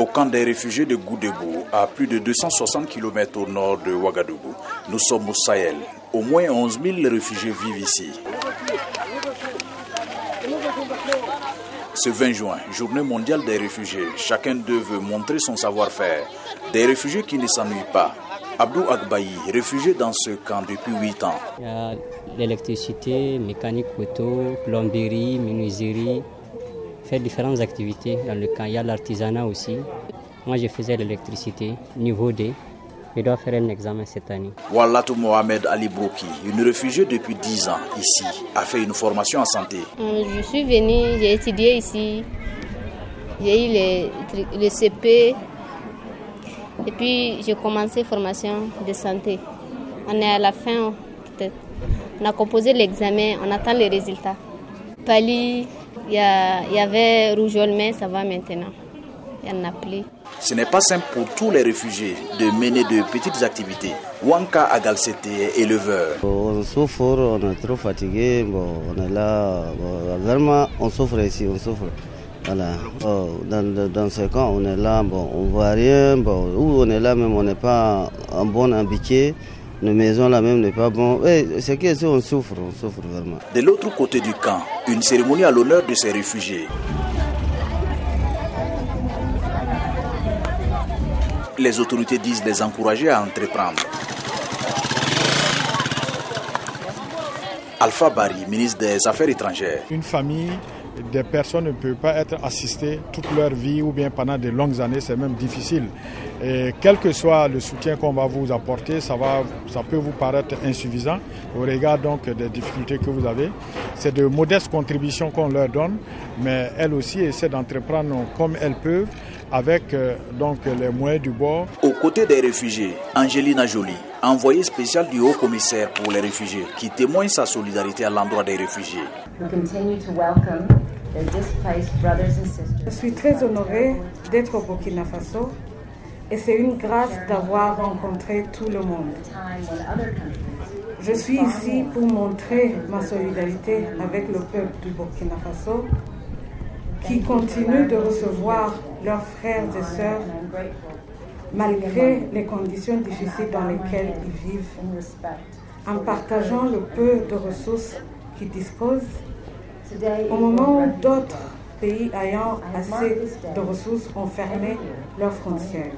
Au camp des réfugiés de Goudebou, à plus de 260 km au nord de Ouagadougou, nous sommes au Sahel. Au moins 11 000 réfugiés vivent ici. Ce 20 juin, journée mondiale des réfugiés, chacun d'eux veut montrer son savoir-faire. Des réfugiés qui ne s'ennuient pas. Abdou Agbaï, réfugié dans ce camp depuis 8 ans. Il y a l'électricité, mécanique auto, plomberie, menuiserie, faire différentes activités dans le camp. Il y a l'artisanat aussi. Moi, je faisais l'électricité, niveau D. Je dois faire un examen cette année. Wallatou Mohamed Ali Broki, une réfugiée depuis 10 ans ici, a fait une formation en santé. Euh, je suis venue, j'ai étudié ici. J'ai eu le, le CP. Et puis, j'ai commencé formation de santé. On est à la fin, peut-être. On a composé l'examen, on attend les résultats. Pali, il y, y, avait rougeole, mais ça va maintenant. Il y en a plus. Ce n'est pas simple pour tous les réfugiés de mener de petites activités. Wanka Agalsete est éleveur. On souffre, on est trop fatigué, bon, on est là, bon, vraiment on souffre ici, on souffre. Voilà. Oh, dans, dans, ce cas, on est là, bon, on voit rien, bon, où on est là même, on n'est pas en bon habitué. Nos maisons là même n'est pas bon. C'est que on souffre, on souffre vraiment. De l'autre côté du camp, une cérémonie à l'honneur de ces réfugiés. Les autorités disent les encourager à entreprendre. Alpha Bari, ministre des Affaires étrangères. Une famille des personnes ne peuvent pas être assistées toute leur vie ou bien pendant de longues années, c'est même difficile. Et quel que soit le soutien qu'on va vous apporter, ça, va, ça peut vous paraître insuffisant au regard donc des difficultés que vous avez. C'est de modestes contributions qu'on leur donne, mais elles aussi essaient d'entreprendre comme elles peuvent avec euh, donc les moyens du bord. Aux côtés des réfugiés, Angelina Jolie, envoyée spéciale du haut commissaire pour les réfugiés, qui témoigne sa solidarité à l'endroit des réfugiés. Je suis très honorée d'être au Burkina Faso et c'est une grâce d'avoir rencontré tout le monde. Je suis ici pour montrer ma solidarité avec le peuple du Burkina Faso qui continue de recevoir leurs frères et sœurs malgré les conditions difficiles dans lesquelles ils vivent, en partageant le peu de ressources qu'ils disposent, au moment où d'autres pays ayant assez de ressources ont fermé leurs frontières.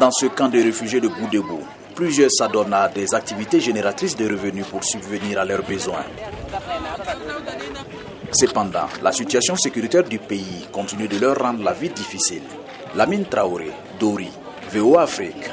Dans ce camp de réfugiés de Goudébou, plusieurs s'adonnent à des activités génératrices de revenus pour subvenir à leurs besoins. Cependant, la situation sécuritaire du pays continue de leur rendre la vie difficile. Lamine Traoré, Dori, VO Afrique.